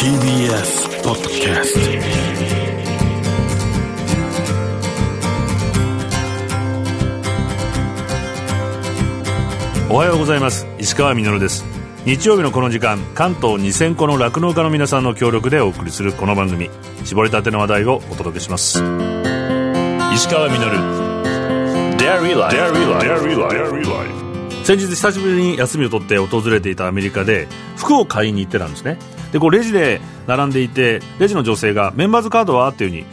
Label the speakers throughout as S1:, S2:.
S1: TBS ポッドキャス
S2: トおはようございます。石川みです。日曜日のこの時間関東2000個の酪農家の皆さんの協力でお送りするこの番組。絞りたての話題をお届けします。石川み先日久しぶりに休みを取って訪れていたアメリカで服を買いに行ってたんですねでこうレジで並んでいてレジの女性がメンバーズカードはっていうふうに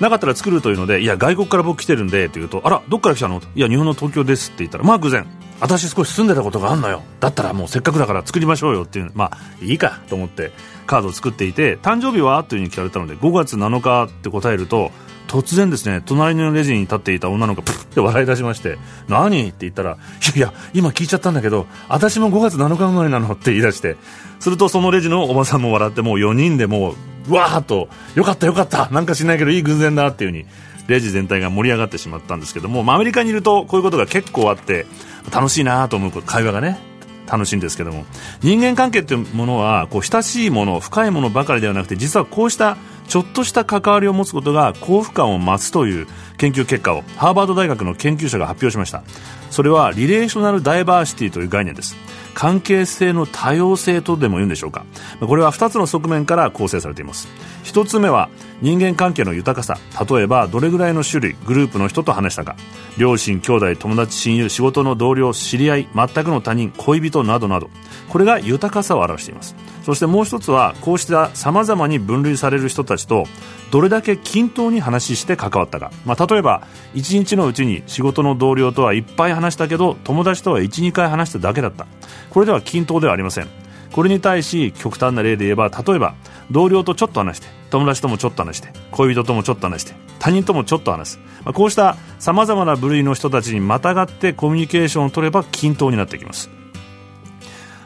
S2: なかったら作るというのでいや外国から僕来てるんでって言うとあらどっから来たの？いや日本の東京ですって言ったらまあ偶然。私少し住んでたことがあんのよ。だったらもうせっかくだから作りましょうよっていう。まあいいかと思ってカードを作っていて誕生日は？というふうに聞かれたので5月7日って答えると突然ですね隣のレジに立っていた女の子がプッて笑い出しまして何？って言ったらいや今聞いちゃったんだけど私も5月7日生まれなのって言い出してするとそのレジのおばさんも笑ってもう4人でもうわーっとよかったよかった。なんかしないけどいい偶然だっていう風にレジ全体が盛り上がってしまったんですけども、まあ、アメリカにいるとこういうことが結構あって楽しいなと思う会話がね楽しいんですけども。人間関係というものはこう親しいもの深いものばかりではなくて実はこうしたちょっとした関わりを持つことが幸福感を増すという研究結果をハーバード大学の研究者が発表しました。それはリレーショナルダイバーシティという概念です。関係性の多様性とでも言うんでしょうか。これは2つの側面から構成されています。1つ目は人間関係の豊かさ。例えばどれぐらいの種類グループの人と話したか。両親兄弟友達親友仕事の同僚知り合い全くの他人恋人などなど。これが豊かさを表しています。そしてもう一つはこうしたさまざまに分類される人たちとどれだけ均等に話して関わったか、まあ、例えば1日のうちに仕事の同僚とはいっぱい話したけど友達とは12回話しただけだった。これでは均等ではありません。これに対し極端な例で言えば例えば同僚とちょっと話して友達ともちょっと話して恋人ともちょっと話して他人ともちょっと話す、まあ、こうしたさまざまな部類の人たちにまたがってコミュニケーションを取れば均等になってきます。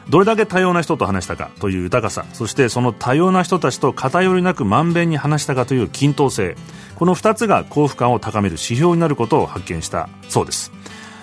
S2: どれだけ多様な人と話したかという豊かさそしてその多様な人たちと偏りなくまんべんに話したかという均等性この2つが幸福感を高める指標になることを発見したそうです。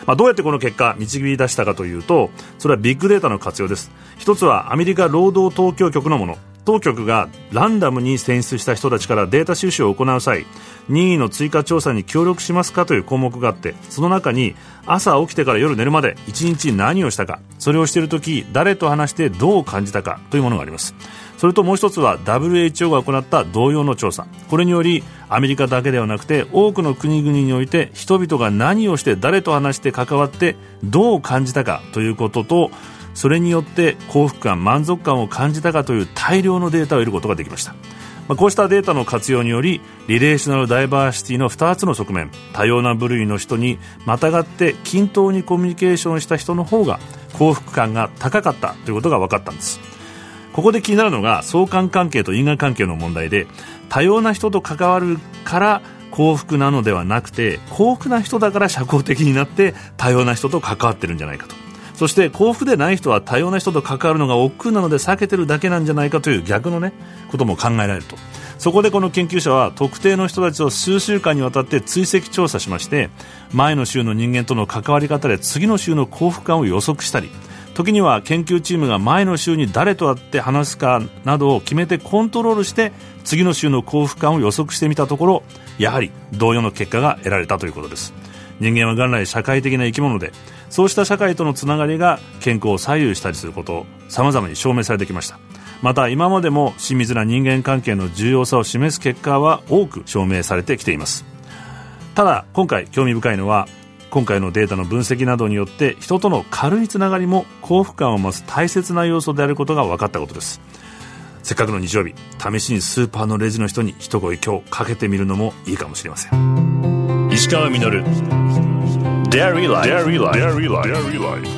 S2: まあ、どうやってこの結果導き出したかというとそれはビッグデータの活用です。一つはアメリカ労働統計局のもの。当局がランダムに選出した人たちからデータ収集を行う際任意の追加調査に協力しますかという項目があってその中に朝起きてから夜寝るまで1日何をしたかそれをしている時誰と話してどう感じたかというものがあります。それともう一つは WHO が行った同様の調査。これによりアメリカだけではなくて多くの国々において人々が何をして誰と話して関わってどう感じたかということとそれによって幸福感満足感を感じたかという大量のデータを得ることができました。まあ、こうしたデータの活用によりリレーショナルダイバーシティの2つの側面多様な部類の人にまたがって均等にコミュニケーションした人の方が幸福感が高かったということが分かったんです。ここで気になるのが相関関係と因果関係の問題で多様な人と関わるから幸福なのではなくて幸福な人だから社交的になって多様な人と関わってるんじゃないかと。そして幸福でない人は多様な人と関わるのが億劫なので避けてるだけなんじゃないかという逆のねことも考えられると。そこでこの研究者は特定の人たちを数週間にわたって追跡調査しまして前の週の人間との関わり方で次の週の幸福感を予測したり時には研究チームが前の週に誰と会って話すかなどを決めてコントロールして次の週の幸福感を予測してみたところやはり同様の結果が得られたということです。人間は元来社会的な生き物でそうした社会とのつながりが健康を左右したりすることを様々に証明されてきました。また今までも親密な人間関係の重要さを示す結果は多く証明されてきています。ただ今回興味深いのは今回のデータの分析などによって人との軽いつながりも幸福感を増す大切な要素であることが分かったことです。せっかくの日曜日試しにスーパーのレジの人に一声今日かけてみるのもいいかもしれません。石川稔。Dairy Life. Dairy Life. Dairy Life. Dairy Life.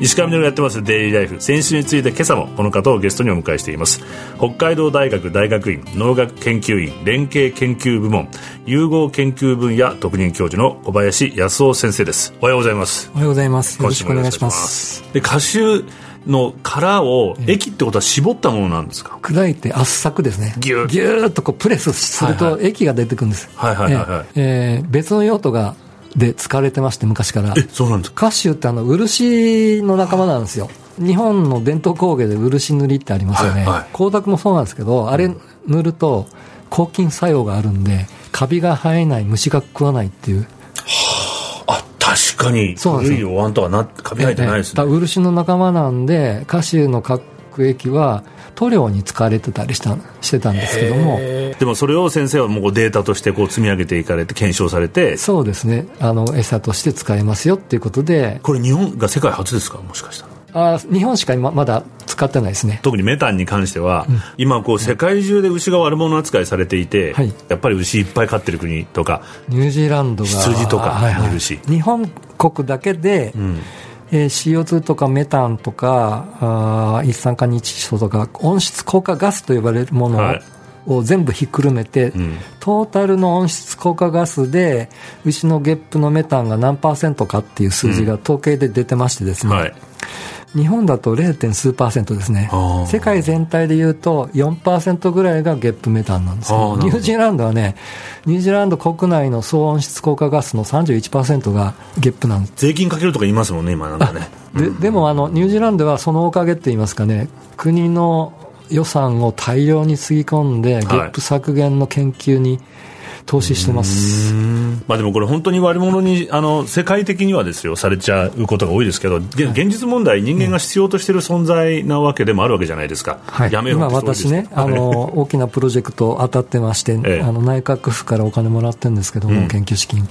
S2: 石川みがやってます。デイリーライフ先週について今朝もこの方をゲストにお迎えしています。北海道大学大学院農学研究員連携研究部門融合研究分野特任教授の小林康夫先生です。おはようございます。
S3: おはようございます。よろしくお願いします。
S2: で歌集の殻を液ってことは絞ったものなんですか？
S3: 砕いて圧搾ですね。
S2: ギュ
S3: ギューッとこうプレスすると液が出てくるんです。
S2: はいはいはい、はい、
S3: えー、別の用途がで使われてまして昔から。
S2: えそうなんですか？
S3: カシューってあの漆の仲間なんですよ。日本の伝統工芸で漆塗りってありますよね、
S2: はいはい。
S3: 光沢もそうなんですけどあれ塗ると抗菌作用があるんでカビが生えない虫が食わないっていう。
S2: あ確かに。
S3: そうなんですよ。
S2: 古いお椀とはなカビ生えてないですね。
S3: だから漆の仲間なんでカシューの核液は塗料に使われてたりしたしてたんですけども。
S2: でもそれを先生はもうデータとしてこう積み上げていかれて検証されて。
S3: そうですね。あの餌として使えますよっていうことで。
S2: これ日本が世界初ですか？もしかしたら。
S3: あ日本しか今まだ使ってないですね。
S2: 特にメタンに関しては、今こう世界中で牛が悪者扱いされていて、
S3: はい。
S2: やっぱり牛いっぱい飼ってる国とか
S3: ニュージーランドが
S2: 羊とか
S3: はいはい。
S2: いるし。
S3: 日本国だけで、えー CO2 とかメタンとかあ一酸化日素とか温室効果ガスと呼ばれるものを,、
S2: はい。
S3: 全部ひっくるめて、
S2: ん。
S3: トータルの温室効果ガスで牛のゲップのメタンが何パーセントかっていう数字が統計で出てましてですね、
S2: はい。
S3: 日本だと 0. 数パーセントですね。世界全体でいうと4%ぐらいがゲップメタンなんですニュージーランドはねニュージーランド国内の総温室効果ガスの31%がゲップなんです。
S2: 税金かけるとか言いますもんね今なんかね。
S3: ででもあのニュージーランドはそのおかげって言いますかね国の予算を大量につぎ込んで、ゲップ削減の研究に投資してます。
S2: まあでもこれ本当に悪者にあの世界的にはですよされちゃうことが多いですけど現現実問題人間が必要としている存在なわけでもあるわけじゃないですか、
S3: はい、
S2: やめよう
S3: 今私ね、あの、大きなプロジェクト当たってまして、
S2: ええ。
S3: あの、内閣府からお金もらってるんですけども、
S2: うん。
S3: 研究資金。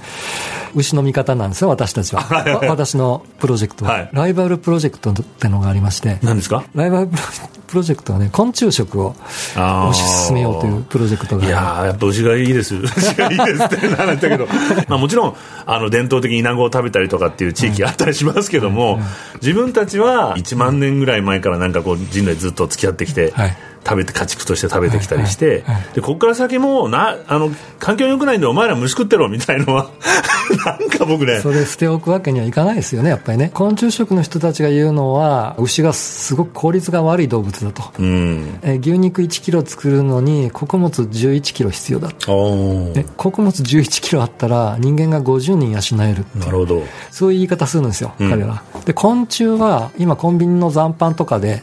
S3: 牛の味方なんですよ、私たちは。わ私のプロジェクトは、
S2: はい。
S3: ライバルプロジェクトってのがありまして、
S2: 何ですか？
S3: ライバルプロプロジェクトはね、昆虫食を推し進めようというプロジェクトが。
S2: いやーやっぱ牛がいいです。牛がいいですって話だけど。まあもちろんあの伝統的にイナゴを食べたりとかっていう地域あったりしますけども、自分たちは1万年ぐらい前からなんかこう人類ずっと付き合ってきて、
S3: はい
S2: 食べて家畜として食べてきたりして、
S3: はいはいはい
S2: でここから先もなあの環境良くないんでお前ら虫食ってろみたいのは なんか僕ね
S3: それ捨ておくわけにはいかないですよね、やっぱりね。昆虫食の人たちが言うのは、牛がすごく効率が悪い動物だと。
S2: うん。
S3: えー牛肉1キロ作るのに穀物11キロ必要だと。穀物11キロあったら人間が50人養える
S2: なるほど。
S3: そういう言い方するんですよ、
S2: うん。
S3: 彼らで昆虫は今コンビニの残飯とかで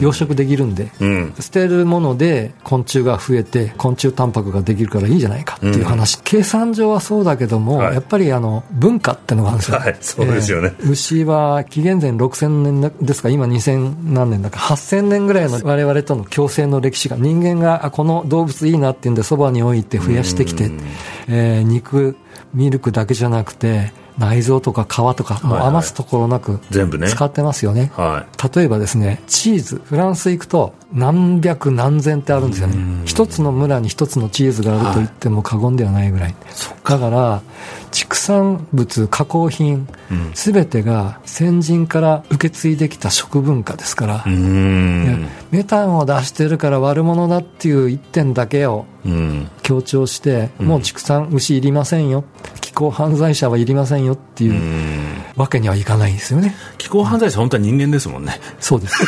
S3: 養殖できるんで、
S2: うん。
S3: 捨てるもので昆虫が増えて昆虫タンパクができるからいいじゃないかっていう話、計算上はそうだけども、
S2: はい。
S3: やっぱりあの文化ってのがあるんですよ、
S2: はい。そうですよね。
S3: え ー牛は紀元前6000年ですか？今2000何年だか？8000年ぐらいの我々との共生の歴史が人間があこの動物いいなっていうんでそばに置いて増やしてきて、えー肉ミルクだけじゃなくて内臓とか皮とかもう余すところなく
S2: 全部ね。
S3: 使ってますよね、
S2: は
S3: 例えばですねチーズフランス行くと何百何千ってあるんですよね。一つの村に一つのチーズがあると言っても過言ではないぐらい、だから畜産物加工品
S2: うん。
S3: すべてが先人から受け継いできた食文化ですから、メタンを出してるから悪者だっていう一点だけを
S2: うん。
S3: 強調して、もう畜産牛いりませんよ気候犯罪者はいりませんよっていううん。わけにはいかないんですよね。
S2: 気候犯罪者本当は人間ですもんね。
S3: そうです。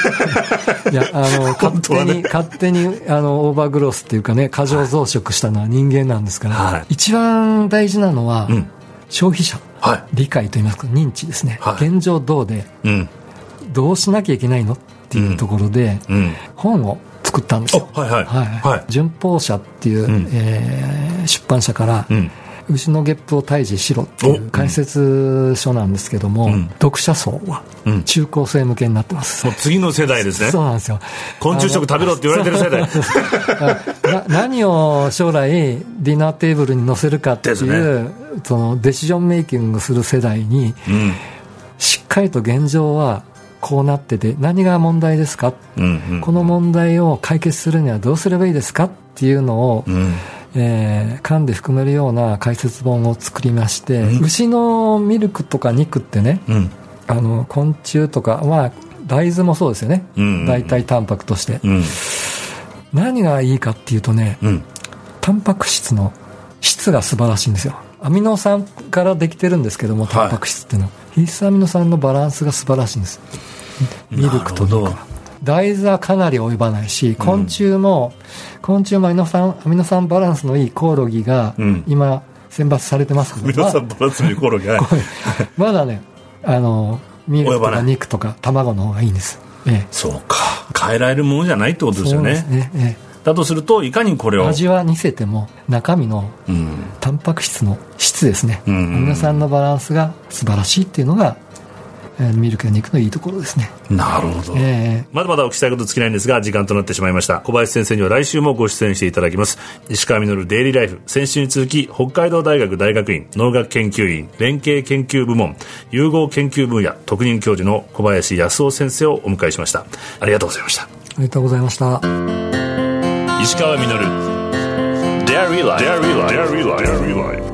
S3: いや、あの、勝手に、勝手に、あの、オーバーグロースっていうかね、過剰増殖したのは人間なんですから、
S2: はい。
S3: 一番大事なのは、
S2: うん。
S3: 消費者、
S2: は
S3: 理解といいますか、認知ですね。
S2: はい。
S3: 現状どうで、
S2: いうん。
S3: どうしなきゃいけないのっていうところで、
S2: うん。
S3: 本を作ったんですよ。
S2: あはいはい。
S3: はい。
S2: はい。
S3: 順法社っていう、
S2: ん。
S3: えー出版社から、
S2: うん
S3: 牛のゲップを退治しろっていう解説書なんですけども、
S2: ん。
S3: 読者層は
S2: うん。
S3: 中高生向けになってます。
S2: もう次の世代ですね。
S3: そうなんですよ。
S2: 昆虫食食べろって言われてる世代。
S3: な 何を将来ディナーテーブルに載せるかっていう、そのデシジョンメイキングする世代に
S2: うん。
S3: しっかりと現状はこうなってて何が問題ですか、
S2: うんうん。
S3: この問題を解決するにはどうすればいいですか？っていうのを、
S2: うん
S3: えー噛んで含めるような解説本を作りまして、
S2: うん。
S3: 牛のミルクとか肉ってね
S2: うん。
S3: あの昆虫とかまあ大豆もそうですよね、
S2: うん
S3: 代替タンパクとして、
S2: うん。
S3: 何がいいかっていうとね、
S2: うん。
S3: タンパク質の質が素晴らしいんですよ。アミノ酸からできてるんですけどもタンパク質っていうのは、必須アミノ酸のバランスが素晴らしいんです。ミルクと肉大豆はかなり及ばないし昆虫も、昆虫もアミノ酸アミノ酸バランスのいいコオロギが、
S2: うん。
S3: 今選抜されてますけど
S2: 皆さんバランスにコオロギはい。
S3: まだねあのミルクとか肉とか卵の方がいいんです、ええ、
S2: そうか。変えられるものじゃないってことですよね。
S3: そうですね、え
S2: だとするといかにこれを
S3: え、味は似せても中身の
S2: うん。
S3: タンパク質の質ですね、
S2: うん
S3: アミノ酸のバランスが素晴らしいっていうのが、えーミルクや肉のいいところですね、
S2: なるほど、
S3: え
S2: まだまだお聞きしたいこと尽きないんですが、時間となってしまいました。小林先生には来週もご出演していただきます。石川稔デイリーライフ。先週に続き、北海道大学大学院農学研究院連携研究部門融合研究分野特任教授の小林康夫先生をお迎えしました。ありがとうございました。
S3: ーありがとうございました。
S2: 石川稔 Dairy Life. Dairy Life.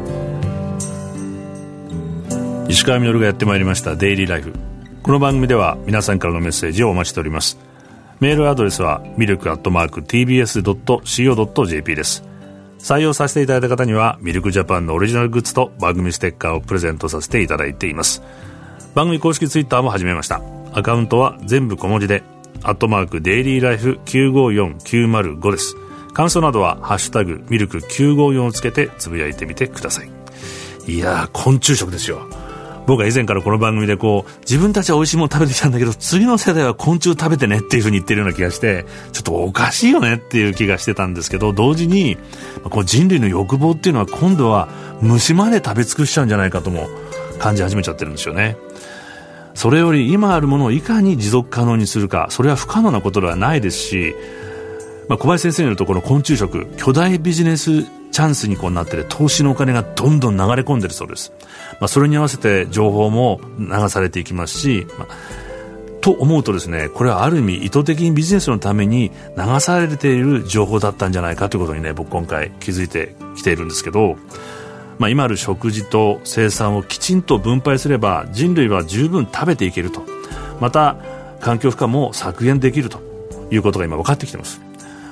S2: 石川稔がやってまいりましたデイリーライフ。この番組では皆さんからのメッセージをお待ちしております。メールアドレスはミルクアットマーク TBS.CO.JP です。採用させていただいた方にはミルクジャパンのオリジナルグッズと番組ステッカーをプレゼントさせていただいています。番組公式ツイッターも始めました。アカウントは全部小文字でアットマークデイリーライフ954905です。感想などは「ハッシュタグミルク954」をつけてつぶやいてみてください。いや昆虫食ですよ。僕は以前からこの番組でこう自分たちは美味しいもの食べてきたんだけど次の世代は昆虫食べてねっていうふうに言ってるような気がしてちょっとおかしいよねっていう気がしてたんですけど同時にまこう人類の欲望っていうのは今度は虫まで食べ尽くしちゃうんじゃないかとも感じ始めちゃってるんですよね。それより今あるものをいかに持続可能にするかそれは不可能なことではないですし、まあ、小林先生によるとこの昆虫食巨大ビジネスチャンスにこうなってて投資のお金がどんどん流れ込んでるそうです、まあ、それに合わせて情報も流されていきますし、まあと思うとですねこれはある意味意図的にビジネスのために流されている情報だったんじゃないかということにね僕今回気づいてきているんですけど、まあ、今ある食事と生産をきちんと分配すれば人類は十分食べていけると。また環境負荷も削減できるということが今分かってきています。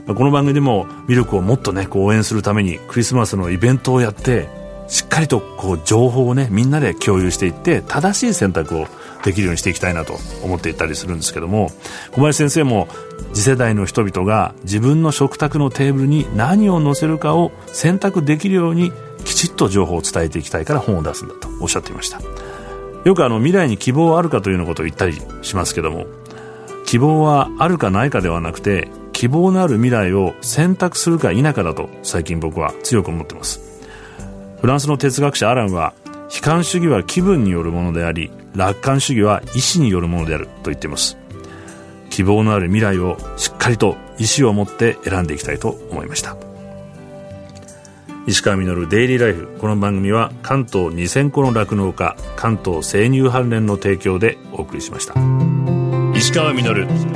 S2: まこの番組でもミルクをもっとねこう応援するためにクリスマスのイベントをやってしっかりとこう情報をねみんなで共有していって正しい選択をできるようにしていきたいなと思っていたりするんですけども小林先生も次世代の人々が自分の食卓のテーブルに何を載せるかを選択できるようにきちっと情報を伝えていきたいから本を出すんだとおっしゃっていました。よくあの未来に希望はあるかというようなことを言ったりしますけども希望はあるかないかではなくて希望のある未来を選択するか否かだと最近僕は強く思ってます。フランスの哲学者アランは悲観主義は気分によるものであり楽観主義は意志によるものであると言っています。希望のある未来をしっかりと意志を持って選んでいきたいと思いました。石川稔デイリーライフこの番組は関東2000個の酪農家関東生乳関連の提供でお送りしました。石川稔